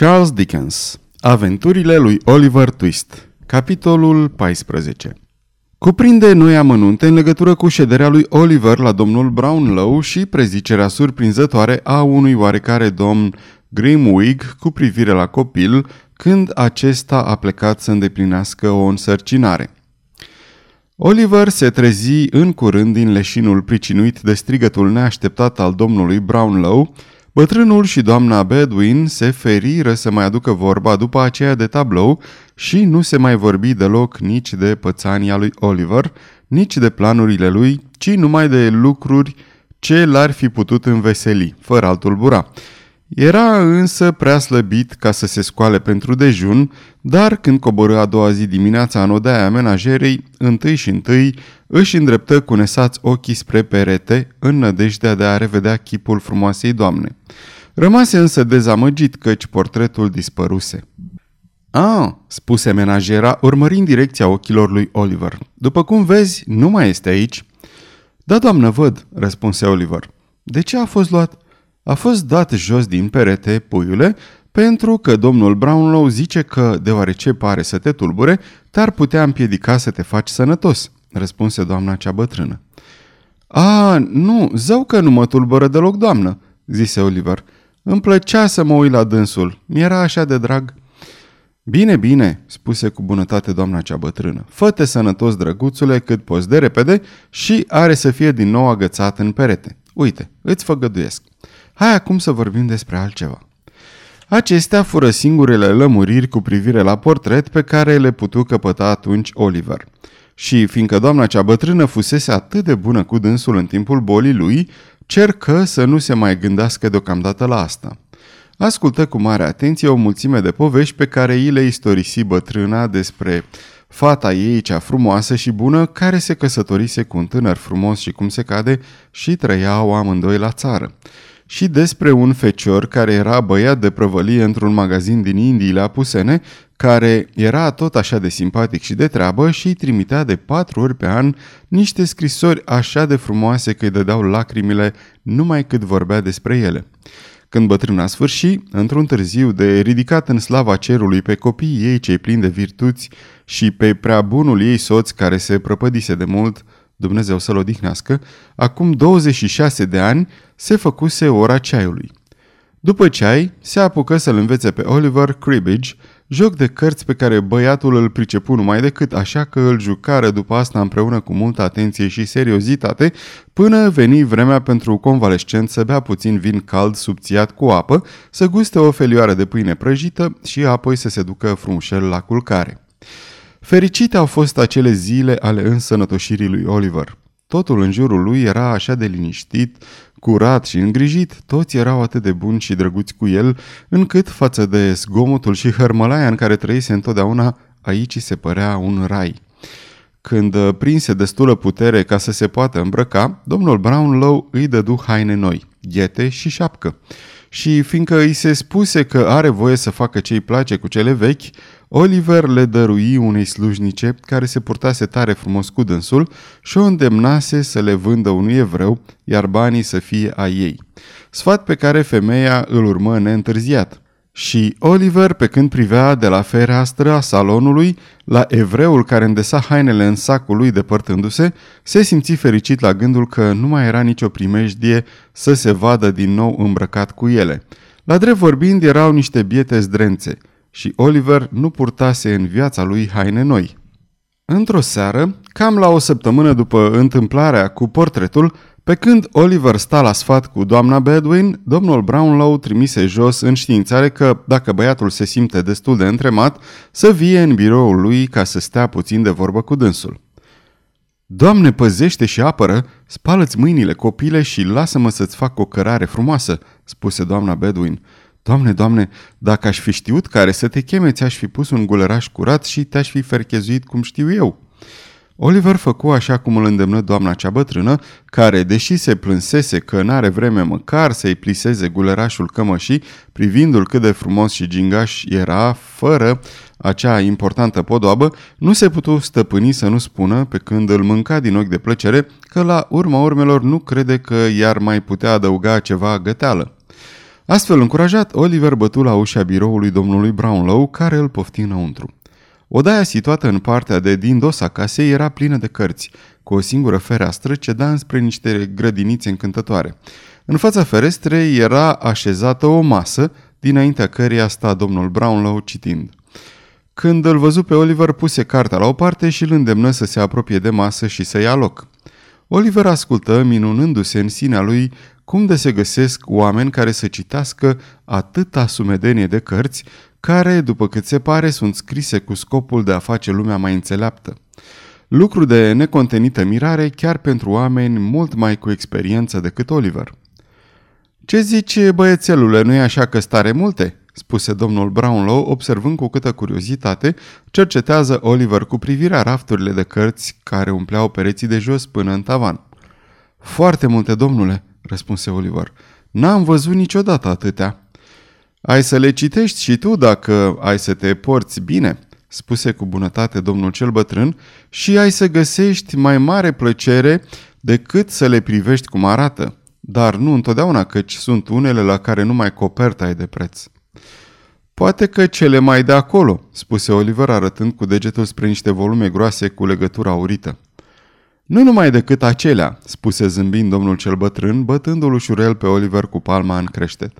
Charles Dickens Aventurile lui Oliver Twist Capitolul 14 Cuprinde noi amănunte în legătură cu șederea lui Oliver la domnul Brownlow și prezicerea surprinzătoare a unui oarecare domn Grimwig cu privire la copil când acesta a plecat să îndeplinească o însărcinare. Oliver se trezi în curând din leșinul pricinuit de strigătul neașteptat al domnului Brownlow, Bătrânul și doamna Bedwin se feriră să mai aducă vorba după aceea de tablou și nu se mai vorbi deloc nici de pățania lui Oliver, nici de planurile lui, ci numai de lucruri ce l-ar fi putut înveseli, fără altul bura. Era însă prea slăbit ca să se scoale pentru dejun, dar când coborâ a doua zi dimineața în odaia menajerei, întâi și întâi își îndreptă cu nesați ochii spre perete, în nădejdea de a revedea chipul frumoasei doamne. Rămase însă dezamăgit căci portretul dispăruse. Ah, spuse menajera, urmărind direcția ochilor lui Oliver. După cum vezi, nu mai este aici. Da, doamnă, văd, răspunse Oliver. De ce a fost luat? A fost dat jos din perete, puiule, pentru că domnul Brownlow zice că, deoarece pare să te tulbure, te-ar putea împiedica să te faci sănătos, răspunse doamna cea bătrână. A, nu, zău că nu mă tulbură deloc, doamnă, zise Oliver. Îmi plăcea să mă uit la dânsul, mi-era așa de drag. Bine, bine, spuse cu bunătate doamna cea bătrână. Fă-te sănătos, drăguțule, cât poți de repede și are să fie din nou agățat în perete. Uite, îți făgăduiesc. Hai acum să vorbim despre altceva. Acestea fură singurele lămuriri cu privire la portret pe care le putu căpăta atunci Oliver. Și fiindcă doamna cea bătrână fusese atât de bună cu dânsul în timpul bolii lui, cercă să nu se mai gândească deocamdată la asta. Ascultă cu mare atenție o mulțime de povești pe care îi le istorisi bătrâna despre fata ei cea frumoasă și bună care se căsătorise cu un tânăr frumos și cum se cade și trăiau amândoi la țară și despre un fecior care era băiat de prăvălie într-un magazin din Indiile Apusene, care era tot așa de simpatic și de treabă și îi trimitea de patru ori pe an niște scrisori așa de frumoase că îi dădeau lacrimile numai cât vorbea despre ele. Când bătrâna sfârși, într-un târziu de ridicat în slava cerului pe copiii ei cei plini de virtuți și pe prea bunul ei soț care se prăpădise de mult, Dumnezeu să-l odihnească, acum 26 de ani se făcuse ora ceaiului. După ceai, se apucă să-l învețe pe Oliver Cribbage, joc de cărți pe care băiatul îl pricepu numai decât așa că îl jucară după asta împreună cu multă atenție și seriozitate, până veni vremea pentru convalescent să bea puțin vin cald subțiat cu apă, să guste o felioară de pâine prăjită și apoi să se ducă frumușel la culcare. Fericite au fost acele zile ale însănătoșirii lui Oliver. Totul în jurul lui era așa de liniștit, curat și îngrijit, toți erau atât de buni și drăguți cu el, încât față de zgomotul și hărmălaia în care trăise întotdeauna, aici se părea un rai. Când prinse destulă putere ca să se poată îmbrăca, domnul Brownlow îi dădu haine noi, ghete și șapcă. Și fiindcă îi se spuse că are voie să facă ce-i place cu cele vechi, Oliver le dărui unei slujnice care se purtase tare frumos cu dânsul și o îndemnase să le vândă unui evreu, iar banii să fie a ei. Sfat pe care femeia îl urmă neîntârziat. Și Oliver, pe când privea de la fereastră a salonului la evreul care îndesa hainele în sacul lui depărtându-se, se simți fericit la gândul că nu mai era nicio primejdie să se vadă din nou îmbrăcat cu ele. La drept vorbind, erau niște biete zdrențe – și Oliver nu purtase în viața lui haine noi. Într-o seară, cam la o săptămână după întâmplarea cu portretul, pe când Oliver sta la sfat cu doamna Bedwin, domnul Brownlow trimise jos în științare că, dacă băiatul se simte destul de întremat, să vie în biroul lui ca să stea puțin de vorbă cu dânsul. Doamne, păzește și apără, spală-ți mâinile, copile, și lasă-mă să-ți fac o cărare frumoasă, spuse doamna Bedwin. Doamne, Doamne, dacă aș fi știut care să te cheme, ți-aș fi pus un gulăraș curat și te-aș fi ferchezuit cum știu eu. Oliver făcu așa cum îl îndemnă doamna cea bătrână, care, deși se plânsese că n-are vreme măcar să-i pliseze gulărașul cămășii, privindu-l cât de frumos și gingaș era, fără acea importantă podoabă, nu se putu stăpâni să nu spună, pe când îl mânca din ochi de plăcere, că la urma urmelor nu crede că i-ar mai putea adăuga ceva găteală. Astfel încurajat, Oliver bătu la ușa biroului domnului Brownlow, care îl pofti înăuntru. Odaia situată în partea de din dos a casei era plină de cărți, cu o singură fereastră ce da înspre niște grădinițe încântătoare. În fața ferestrei era așezată o masă, dinaintea căreia sta domnul Brownlow citind. Când îl văzu pe Oliver, puse cartea la o parte și îl îndemnă să se apropie de masă și să ia loc. Oliver ascultă, minunându-se în sinea lui, cum de se găsesc oameni care să citească atâta sumedenie de cărți, care, după cât se pare, sunt scrise cu scopul de a face lumea mai înțeleaptă. Lucru de necontenită mirare chiar pentru oameni mult mai cu experiență decât Oliver. Ce zici, băiețelule, nu e așa că stare multe?" spuse domnul Brownlow, observând cu câtă curiozitate, cercetează Oliver cu privirea rafturile de cărți care umpleau pereții de jos până în tavan. Foarte multe, domnule, răspunse Oliver. N-am văzut niciodată atâtea. Ai să le citești și tu dacă ai să te porți bine, spuse cu bunătate domnul cel bătrân, și ai să găsești mai mare plăcere decât să le privești cum arată, dar nu întotdeauna căci sunt unele la care numai coperta e de preț. Poate că cele mai de acolo, spuse Oliver arătând cu degetul spre niște volume groase cu legătura aurită. Nu numai decât acelea, spuse zâmbind domnul cel bătrân, bătându-l ușurel pe Oliver cu palma în creștet.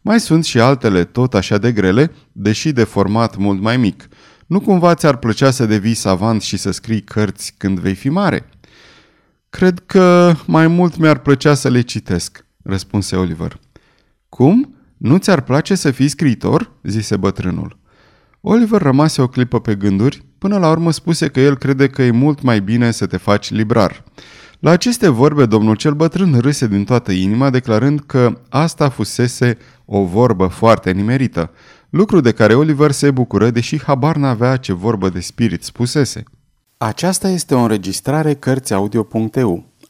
Mai sunt și altele tot așa de grele, deși de format mult mai mic. Nu cumva ți-ar plăcea să devii savant și să scrii cărți când vei fi mare? Cred că mai mult mi-ar plăcea să le citesc, răspunse Oliver. Cum? Nu ți-ar place să fii scriitor?" zise bătrânul. Oliver rămase o clipă pe gânduri, până la urmă spuse că el crede că e mult mai bine să te faci librar. La aceste vorbe, domnul cel bătrân râse din toată inima, declarând că asta fusese o vorbă foarte nimerită, lucru de care Oliver se bucură, deși habar n-avea ce vorbă de spirit spusese. Aceasta este o înregistrare Cărțiaudio.eu.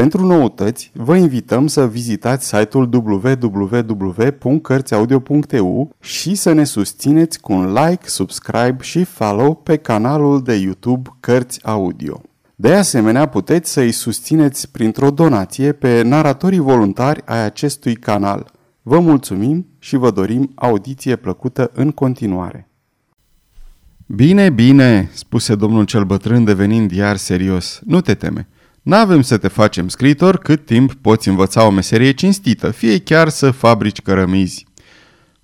Pentru noutăți, vă invităm să vizitați site-ul www.cărțiaudio.eu și să ne susțineți cu un like, subscribe și follow pe canalul de YouTube Cărți Audio. De asemenea, puteți să-i susțineți printr-o donație pe naratorii voluntari ai acestui canal. Vă mulțumim și vă dorim audiție plăcută în continuare. Bine, bine, spuse domnul cel bătrân devenind iar serios. Nu te teme. N-avem să te facem scriitor cât timp poți învăța o meserie cinstită, fie chiar să fabrici cărămizi.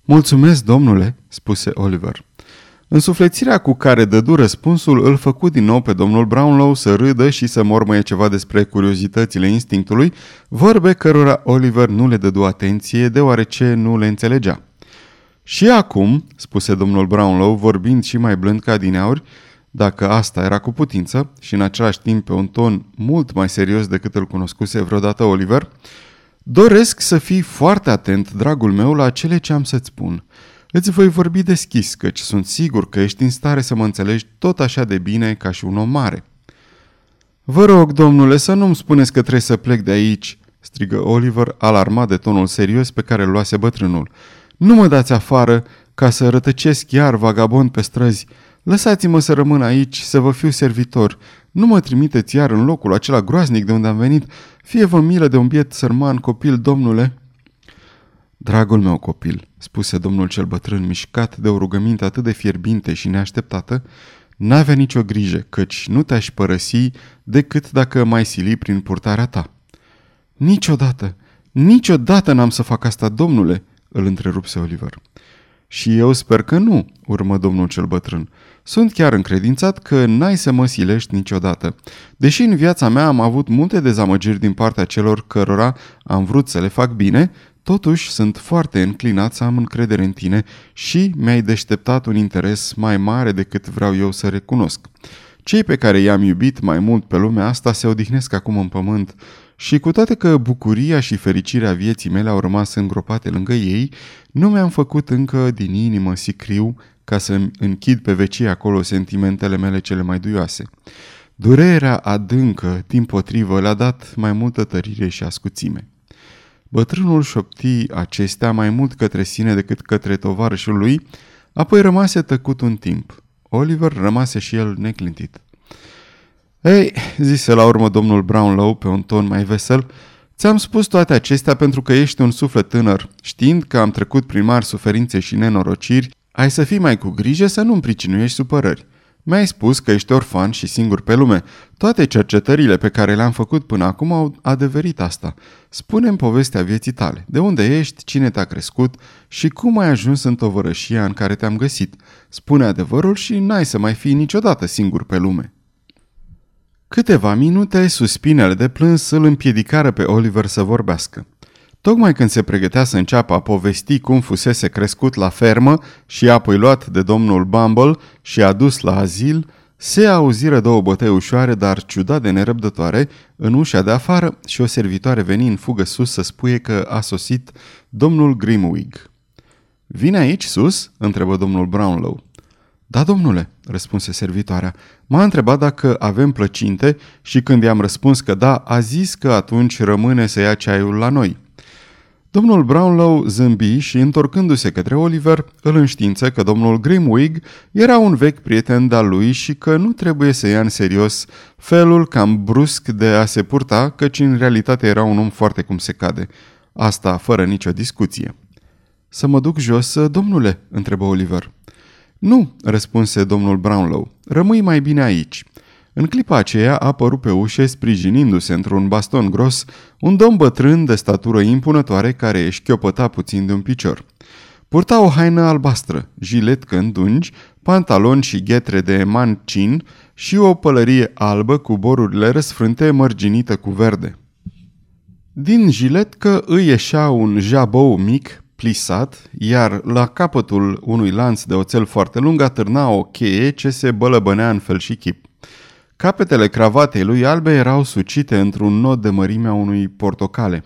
Mulțumesc, domnule, spuse Oliver. Însuflețirea cu care dădu răspunsul îl făcu din nou pe domnul Brownlow să râdă și să mormăie ceva despre curiozitățile instinctului, vorbe cărora Oliver nu le dădu atenție deoarece nu le înțelegea. Și acum, spuse domnul Brownlow, vorbind și mai blând ca din aur, dacă asta era cu putință și în același timp pe un ton mult mai serios decât îl cunoscuse vreodată Oliver, doresc să fii foarte atent, dragul meu, la cele ce am să-ți spun. Îți voi vorbi deschis, căci sunt sigur că ești în stare să mă înțelegi tot așa de bine ca și un om mare. Vă rog, domnule, să nu-mi spuneți că trebuie să plec de aici, strigă Oliver, alarmat de tonul serios pe care îl luase bătrânul. Nu mă dați afară ca să rătăcesc iar vagabond pe străzi. Lăsați-mă să rămân aici, să vă fiu servitor. Nu mă trimiteți iar în locul acela groaznic de unde am venit. Fie vă milă de un biet sărman copil, domnule." Dragul meu copil," spuse domnul cel bătrân, mișcat de o rugăminte atât de fierbinte și neașteptată, n-avea nicio grijă, căci nu te-aș părăsi decât dacă mai sili prin purtarea ta." Niciodată, niciodată n-am să fac asta, domnule," îl întrerupse Oliver. Și eu sper că nu, urmă domnul cel bătrân. Sunt chiar încredințat că n-ai să mă silești niciodată. Deși în viața mea am avut multe dezamăgiri din partea celor cărora am vrut să le fac bine, totuși sunt foarte înclinat să am încredere în tine și mi-ai deșteptat un interes mai mare decât vreau eu să recunosc. Cei pe care i-am iubit mai mult pe lumea asta se odihnesc acum în pământ și cu toate că bucuria și fericirea vieții mele au rămas îngropate lângă ei, nu mi-am făcut încă din inimă sicriu ca să închid pe vecie acolo sentimentele mele cele mai duioase. Durerea adâncă, din potrivă, le-a dat mai multă tărire și ascuțime. Bătrânul șopti acestea mai mult către sine decât către tovarășul lui, apoi rămase tăcut un timp. Oliver rămase și el neclintit. Ei, zise la urmă domnul Brownlow pe un ton mai vesel, ți-am spus toate acestea pentru că ești un suflet tânăr, știind că am trecut prin mari suferințe și nenorociri, ai să fii mai cu grijă să nu-mi pricinuiești supărări. Mi-ai spus că ești orfan și singur pe lume. Toate cercetările pe care le-am făcut până acum au adeverit asta. Spune-mi povestea vieții tale. De unde ești, cine te-a crescut și cum ai ajuns în tovărășia în care te-am găsit. Spune adevărul și n-ai să mai fii niciodată singur pe lume. Câteva minute, suspinele de plâns îl împiedicară pe Oliver să vorbească. Tocmai când se pregătea să înceapă a povesti cum fusese crescut la fermă și apoi luat de domnul Bumble și adus la azil, se auziră două bătăi ușoare, dar ciudat de nerăbdătoare, în ușa de afară și o servitoare veni în fugă sus să spuie că a sosit domnul Grimwig. Vine aici sus?" întrebă domnul Brownlow. Da, domnule," răspunse servitoarea. M-a întrebat dacă avem plăcinte și când i-am răspuns că da, a zis că atunci rămâne să ia ceaiul la noi. Domnul Brownlow zâmbi și, întorcându-se către Oliver, îl înștiință că domnul Grimwig era un vechi prieten de-al lui și că nu trebuie să ia în serios felul cam brusc de a se purta, căci în realitate era un om foarte cum se cade. Asta fără nicio discuție. Să mă duc jos, domnule?" întrebă Oliver. Nu," răspunse domnul Brownlow. Rămâi mai bine aici." În clipa aceea a apărut pe ușă, sprijinindu-se într-un baston gros, un domn bătrân de statură impunătoare care își chiopăta puțin de un picior. Purta o haină albastră, jilet căndungi, pantaloni și ghetre de mancin și o pălărie albă cu borurile răsfrânte mărginită cu verde. Din jilet că îi ieșea un jabou mic, plisat, iar la capătul unui lanț de oțel foarte lung atârna o cheie ce se bălăbănea în fel și chip. Capetele cravatei lui albe erau sucite într-un nod de mărimea unui portocale.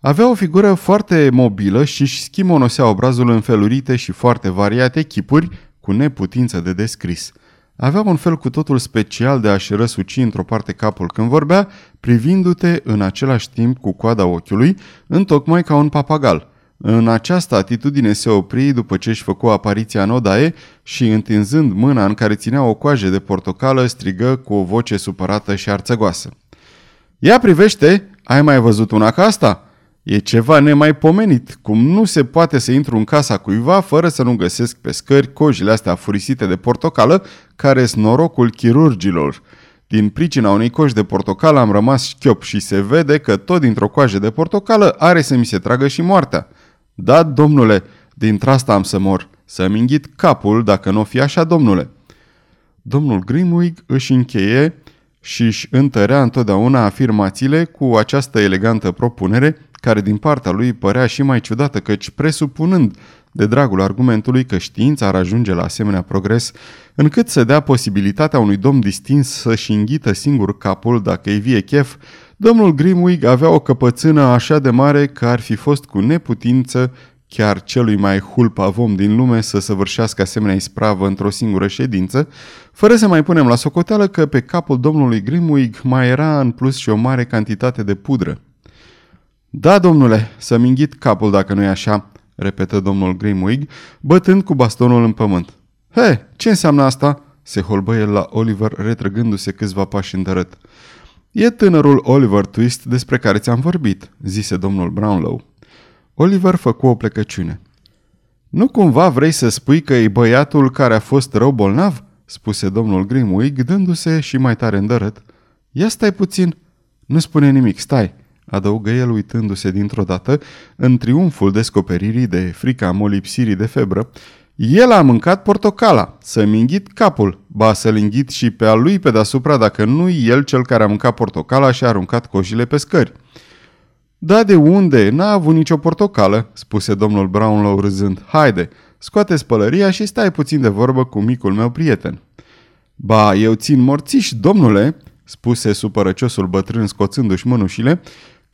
Avea o figură foarte mobilă și își schimonosea obrazul în felurite și foarte variate chipuri cu neputință de descris. Avea un fel cu totul special de a-și răsuci într-o parte capul când vorbea, privindu-te în același timp cu coada ochiului, întocmai ca un papagal – în această atitudine se opri după ce își făcu apariția în odaie și, întinzând mâna în care ținea o coajă de portocală, strigă cu o voce supărată și arțăgoasă. Ia privește! Ai mai văzut una ca asta? E ceva nemaipomenit, cum nu se poate să intru în casa cuiva fără să nu găsesc pe scări cojile astea furisite de portocală, care sunt norocul chirurgilor. Din pricina unei coși de portocală am rămas șchiop și se vede că tot dintr-o coajă de portocală are să mi se tragă și moartea. Da, domnule, dintr asta am să mor. Să-mi înghit capul dacă nu o fi așa, domnule. Domnul Grimwig își încheie și își întărea întotdeauna afirmațiile cu această elegantă propunere, care din partea lui părea și mai ciudată, căci presupunând de dragul argumentului că știința ar ajunge la asemenea progres, încât să dea posibilitatea unui domn distins să-și înghită singur capul dacă îi vie chef, Domnul Grimwig avea o căpățână așa de mare că ar fi fost cu neputință chiar celui mai hulpavom din lume să săvârșească asemenea ispravă într-o singură ședință, fără să mai punem la socoteală că pe capul domnului Grimwig mai era în plus și o mare cantitate de pudră. Da, domnule, să-mi înghit capul dacă nu e așa, repetă domnul Grimwig, bătând cu bastonul în pământ. He, ce înseamnă asta?" se holbă el la Oliver, retrăgându-se câțiva pași îndărât. E tânărul Oliver Twist despre care ți-am vorbit, zise domnul Brownlow. Oliver făcu o plecăciune. Nu cumva vrei să spui că e băiatul care a fost rău bolnav? spuse domnul Grimwig, dându-se și mai tare îndărât. Ia stai puțin. Nu spune nimic, stai, adăugă el uitându-se dintr-o dată în triumful descoperirii de frica molipsirii de febră el a mâncat portocala, să-mi înghit capul, ba să-l înghit și pe al lui pe deasupra dacă nu el cel care a mâncat portocala și a aruncat cojile pe scări. Da, de unde? N-a avut nicio portocală, spuse domnul Brownlow râzând. Haide, scoate spălăria și stai puțin de vorbă cu micul meu prieten. Ba, eu țin morțiș, domnule, spuse supărăciosul bătrân scoțându-și mânușile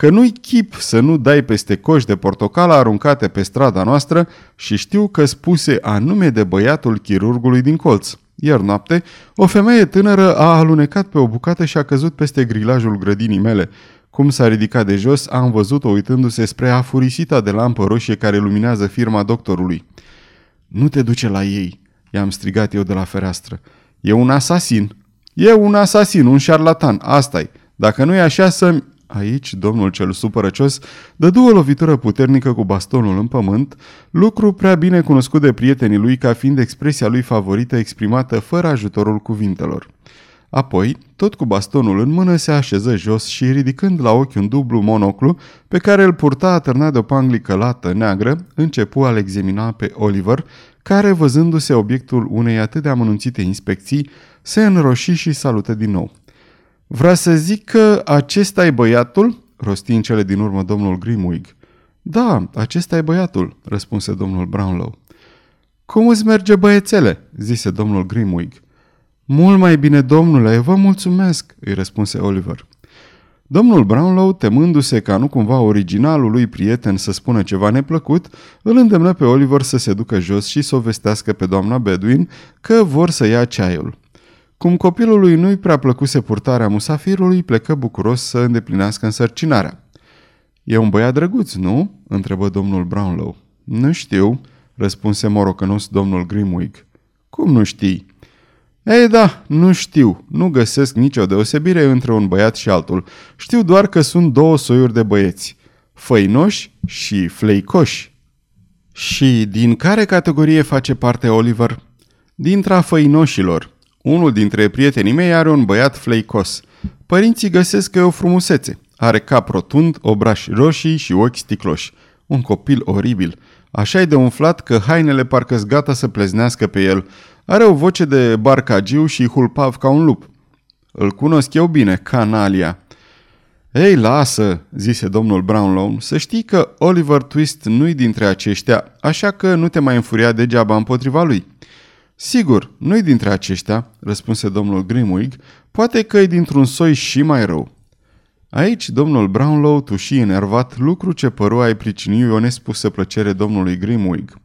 că nu-i chip să nu dai peste coși de portocală aruncate pe strada noastră și știu că spuse anume de băiatul chirurgului din colț. Iar noapte, o femeie tânără a alunecat pe o bucată și a căzut peste grilajul grădinii mele. Cum s-a ridicat de jos, am văzut-o uitându-se spre afurisita de lampă roșie care luminează firma doctorului. Nu te duce la ei, i-am strigat eu de la fereastră. E un asasin. E un asasin, un șarlatan, asta -i. Dacă nu e așa să Aici, domnul cel supărăcios dădu o lovitură puternică cu bastonul în pământ, lucru prea bine cunoscut de prietenii lui ca fiind expresia lui favorită exprimată fără ajutorul cuvintelor. Apoi, tot cu bastonul în mână, se așeză jos și, ridicând la ochi un dublu monoclu, pe care îl purta atârnat de o panglică lată neagră, începu a-l examina pe Oliver, care, văzându-se obiectul unei atât de amănunțite inspecții, se înroși și salută din nou. Vrea să zic că acesta e băiatul?" rosti în cele din urmă domnul Grimwig. Da, acesta e băiatul," răspunse domnul Brownlow. Cum îți merge băiețele?" zise domnul Grimwig. Mult mai bine, domnule, vă mulțumesc," îi răspunse Oliver. Domnul Brownlow, temându-se ca nu cumva originalul lui prieten să spună ceva neplăcut, îl îndemnă pe Oliver să se ducă jos și să o vestească pe doamna Bedwin că vor să ia ceaiul. Cum copilului nu-i prea plăcuse purtarea musafirului, plecă bucuros să îndeplinească însărcinarea. E un băiat drăguț, nu?" întrebă domnul Brownlow. Nu știu," răspunse morocănos domnul Grimwig. Cum nu știi?" Ei da, nu știu. Nu găsesc nicio deosebire între un băiat și altul. Știu doar că sunt două soiuri de băieți. Făinoși și fleicoși. Și din care categorie face parte Oliver? Dintre făinoșilor. Unul dintre prietenii mei are un băiat fleicos. Părinții găsesc că e o frumusețe. Are cap rotund, obrași roșii și ochi sticloși. Un copil oribil. Așa e de umflat că hainele parcă gata să pleznească pe el. Are o voce de barcagiu și hulpav ca un lup. Îl cunosc eu bine, canalia. Ei, lasă, zise domnul Brownlow, să știi că Oliver Twist nu-i dintre aceștia, așa că nu te mai înfuria degeaba împotriva lui. Sigur, nu-i dintre aceștia, răspunse domnul Grimwig, poate că e dintr-un soi și mai rău. Aici domnul Brownlow tuși enervat lucru ce păru ai priciniui o nespusă plăcere domnului Grimwig.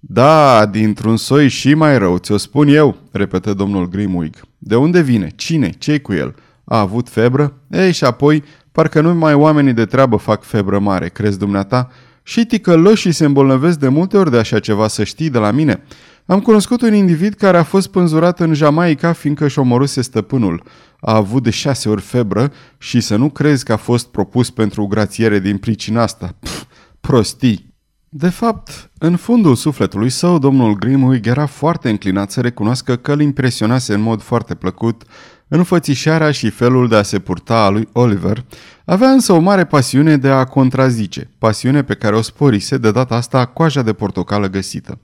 Da, dintr-un soi și mai rău, ți-o spun eu, repetă domnul Grimwig. De unde vine? Cine? ce cu el? A avut febră? Ei, și apoi, parcă nu mai oamenii de treabă fac febră mare, crezi dumneata? Și ticăloșii se îmbolnăvesc de multe ori de așa ceva, să știi de la mine. Am cunoscut un individ care a fost pânzurat în Jamaica fiindcă și omorâse stăpânul. A avut de șase ori febră și să nu crezi că a fost propus pentru grațiere din pricina asta. Pff, prostii! De fapt, în fundul sufletului său, domnul Grimwig era foarte înclinat să recunoască că îl impresionase în mod foarte plăcut înfățișarea și felul de a se purta a lui Oliver, avea însă o mare pasiune de a contrazice, pasiune pe care o sporise de data asta coaja de portocală găsită.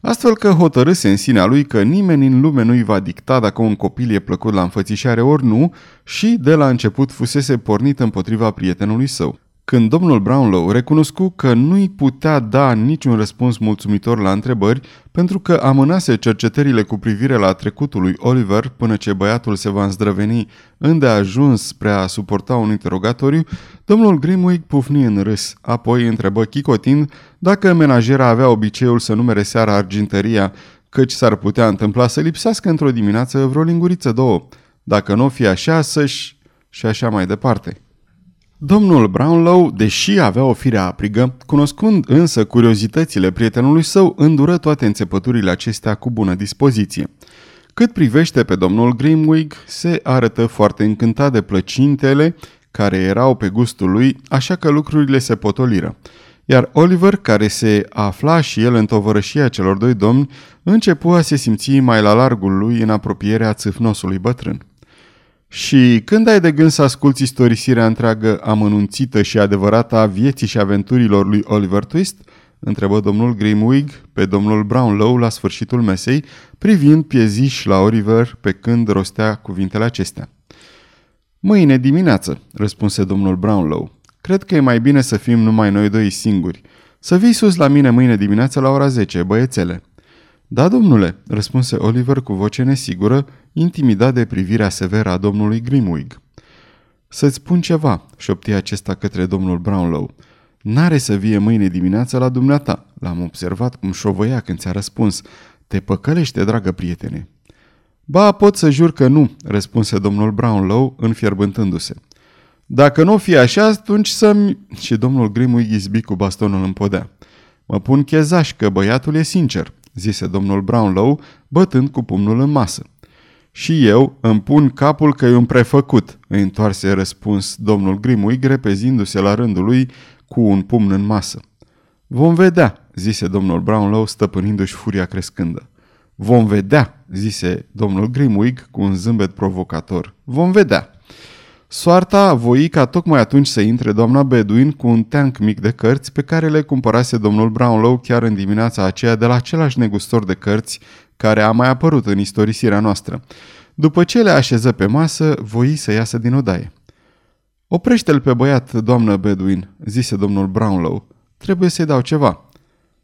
Astfel că hotărâse în sinea lui că nimeni în lume nu-i va dicta dacă un copil e plăcut la înfățișare ori nu și de la început fusese pornit împotriva prietenului său. Când domnul Brownlow recunoscu că nu-i putea da niciun răspuns mulțumitor la întrebări, pentru că amânase cercetările cu privire la trecutul lui Oliver până ce băiatul se va îndrăveni îndeajuns spre a suporta un interogatoriu, domnul Grimwig pufni în râs, apoi întrebă chicotind dacă menajera avea obiceiul să numere seara argintăria, căci s-ar putea întâmpla să lipsească într-o dimineață vreo linguriță două. Dacă nu o fi așa, să-și... și așa mai departe. Domnul Brownlow, deși avea o fire aprigă, cunoscând însă curiozitățile prietenului său, îndură toate înțepăturile acestea cu bună dispoziție. Cât privește pe domnul Grimwig, se arătă foarte încântat de plăcintele care erau pe gustul lui, așa că lucrurile se potoliră. Iar Oliver, care se afla și el în tovărășia celor doi domni, începu a se simți mai la largul lui în apropierea țâfnosului bătrân. Și când ai de gând să asculti istorisirea întreagă, amănunțită și adevărată a vieții și aventurilor lui Oliver Twist? întrebă domnul Grimwig pe domnul Brownlow la sfârșitul mesei, privind pieziș la Oliver pe când rostea cuvintele acestea. Mâine dimineață, răspunse domnul Brownlow. Cred că e mai bine să fim numai noi doi singuri. Să vii sus la mine mâine dimineață la ora 10, băiețele. Da, domnule, răspunse Oliver cu voce nesigură, intimidat de privirea severă a domnului Grimwig. Să-ți spun ceva, șopti acesta către domnul Brownlow. N-are să vie mâine dimineață la dumneata. L-am observat cum șovăia când ți-a răspuns. Te păcălește, dragă prietene. Ba, pot să jur că nu, răspunse domnul Brownlow, înfierbântându-se. Dacă nu o fi așa, atunci să-mi... Și domnul Grimui izbi cu bastonul în podea. Mă pun chezaș că băiatul e sincer, zise domnul Brownlow, bătând cu pumnul în masă. Și eu îmi pun capul că e un prefăcut, îi întoarse răspuns domnul Grimui, repezindu-se la rândul lui cu un pumn în masă. Vom vedea, zise domnul Brownlow, stăpânindu-și furia crescândă. Vom vedea, zise domnul Grimwig cu un zâmbet provocator. Vom vedea. Soarta voi ca tocmai atunci să intre doamna Bedouin cu un teanc mic de cărți pe care le cumpărase domnul Brownlow chiar în dimineața aceea de la același negustor de cărți care a mai apărut în istorisirea noastră. După ce le așeză pe masă, voi să iasă din odaie. Oprește-l pe băiat, doamnă Bedouin, zise domnul Brownlow. Trebuie să-i dau ceva.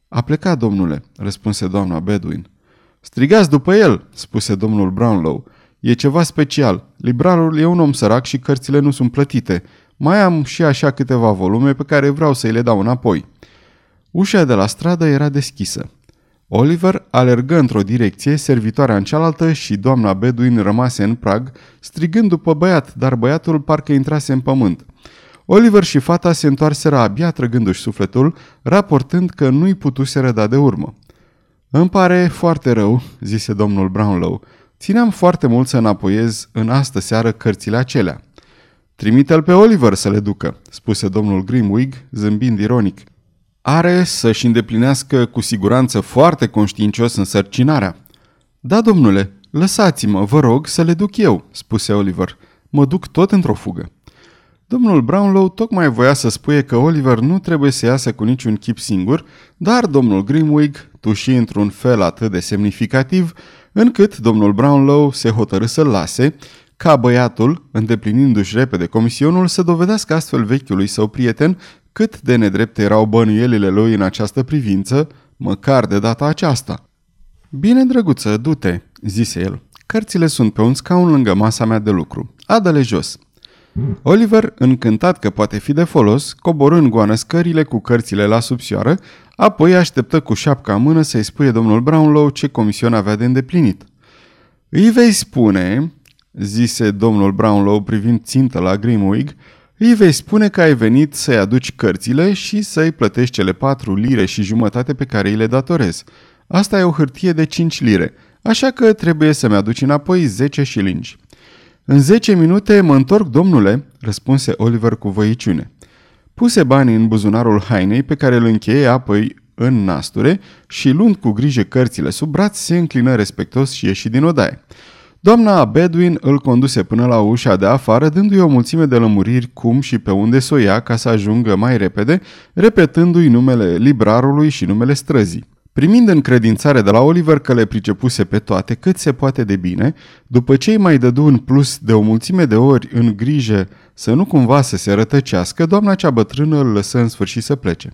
A plecat, domnule, răspunse doamna Bedouin. Strigați după el, spuse domnul Brownlow. E ceva special. Librarul e un om sărac și cărțile nu sunt plătite. Mai am și așa câteva volume pe care vreau să-i le dau înapoi. Ușa de la stradă era deschisă. Oliver alergă într-o direcție, servitoarea în cealaltă și doamna Bedouin rămase în prag, strigând după băiat, dar băiatul parcă intrase în pământ. Oliver și fata se întoarseră abia trăgându-și sufletul, raportând că nu-i putuseră da de urmă. Îmi pare foarte rău, zise domnul Brownlow. Țineam foarte mult să înapoiez în astă seară cărțile acelea. Trimite-l pe Oliver să le ducă, spuse domnul Grimwig, zâmbind ironic. Are să-și îndeplinească cu siguranță foarte conștiincios însărcinarea. Da, domnule, lăsați-mă, vă rog, să le duc eu, spuse Oliver. Mă duc tot într-o fugă. Domnul Brownlow tocmai voia să spuie că Oliver nu trebuie să iasă cu niciun chip singur, dar domnul Grimwig tuși într-un fel atât de semnificativ, încât domnul Brownlow se hotărâ să-l lase, ca băiatul, îndeplinindu-și repede comisionul, să dovedească astfel vechiului său prieten cât de nedrepte erau bănuielile lui în această privință, măcar de data aceasta. Bine, drăguță, du-te, zise el. Cărțile sunt pe un scaun lângă masa mea de lucru. Adă-le jos. Oliver, încântat că poate fi de folos, coborâ în goană scările cu cărțile la subsoară, apoi așteptă cu șapca în mână să-i spuie domnul Brownlow ce comision avea de îndeplinit. Îi vei spune, zise domnul Brownlow privind țintă la Grimwig, îi vei spune că ai venit să-i aduci cărțile și să-i plătești cele patru lire și jumătate pe care îi le datorezi. Asta e o hârtie de 5 lire, așa că trebuie să-mi aduci înapoi 10 șilingi. În zece minute mă întorc, domnule, răspunse Oliver cu voiciune. Puse banii în buzunarul hainei pe care îl încheie apoi în nasture și luând cu grijă cărțile sub braț, se înclină respectos și ieși din odaie. Doamna Bedwin îl conduse până la ușa de afară, dându-i o mulțime de lămuriri cum și pe unde să o ia ca să ajungă mai repede, repetându-i numele librarului și numele străzii. Primind încredințare de la Oliver că le pricepuse pe toate cât se poate de bine, după ce îi mai dădu în plus de o mulțime de ori în grijă să nu cumva să se rătăcească, doamna cea bătrână îl lăsă în sfârșit să plece.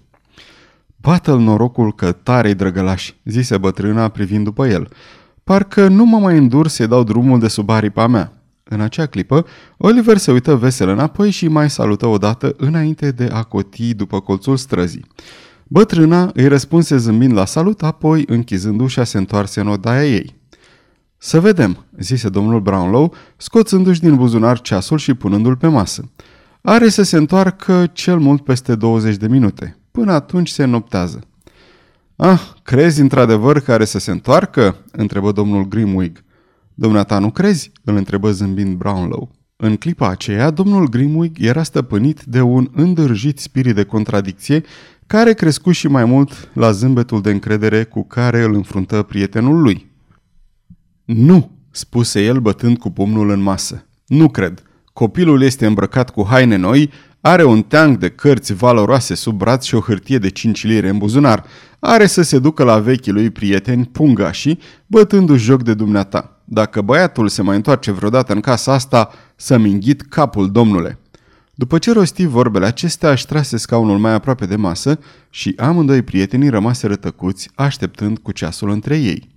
Bată-l norocul că tare-i drăgălaș, zise bătrâna privind după el. Parcă nu mă mai îndur să-i dau drumul de sub aripa mea. În acea clipă, Oliver se uită vesel înapoi și mai salută odată înainte de a coti după colțul străzii. Bătrâna îi răspunse zâmbind la salut, apoi, închizând ușa, se întoarse în odaia ei. Să vedem, zise domnul Brownlow, scoțându-și din buzunar ceasul și punându-l pe masă. Are să se întoarcă cel mult peste 20 de minute. Până atunci se noptează. Ah, crezi într-adevăr că are să se întoarcă? întrebă domnul Grimwig. Dumneata nu crezi? îl întrebă zâmbind Brownlow. În clipa aceea, domnul Grimwig era stăpânit de un îndârjit spirit de contradicție care crescu și mai mult la zâmbetul de încredere cu care îl înfruntă prietenul lui. Nu, spuse el bătând cu pumnul în masă. Nu cred. Copilul este îmbrăcat cu haine noi, are un teanc de cărți valoroase sub braț și o hârtie de 5 lire în buzunar. Are să se ducă la vechii lui prieteni, pungașii, bătându-și joc de dumneata. Dacă băiatul se mai întoarce vreodată în casa asta, să-mi înghit capul, domnule. După ce rosti vorbele acestea, își trase scaunul mai aproape de masă și amândoi prietenii rămaseră tăcuți, așteptând cu ceasul între ei.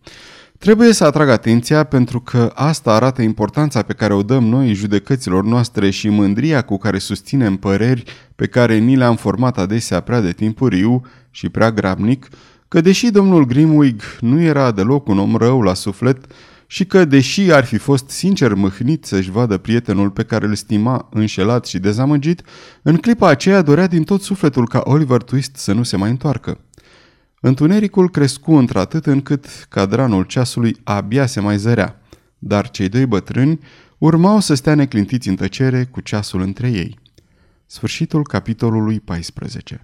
Trebuie să atrag atenția pentru că asta arată importanța pe care o dăm noi judecăților noastre și mândria cu care susținem păreri pe care ni le-am format adesea prea de timpuriu și prea grabnic, că deși domnul Grimwig nu era deloc un om rău la suflet și că deși ar fi fost sincer mâhnit să-și vadă prietenul pe care îl stima înșelat și dezamăgit, în clipa aceea dorea din tot sufletul ca Oliver Twist să nu se mai întoarcă. Întunericul crescu într-atât încât cadranul ceasului abia se mai zărea, dar cei doi bătrâni urmau să stea neclintiți în tăcere cu ceasul între ei. Sfârșitul capitolului 14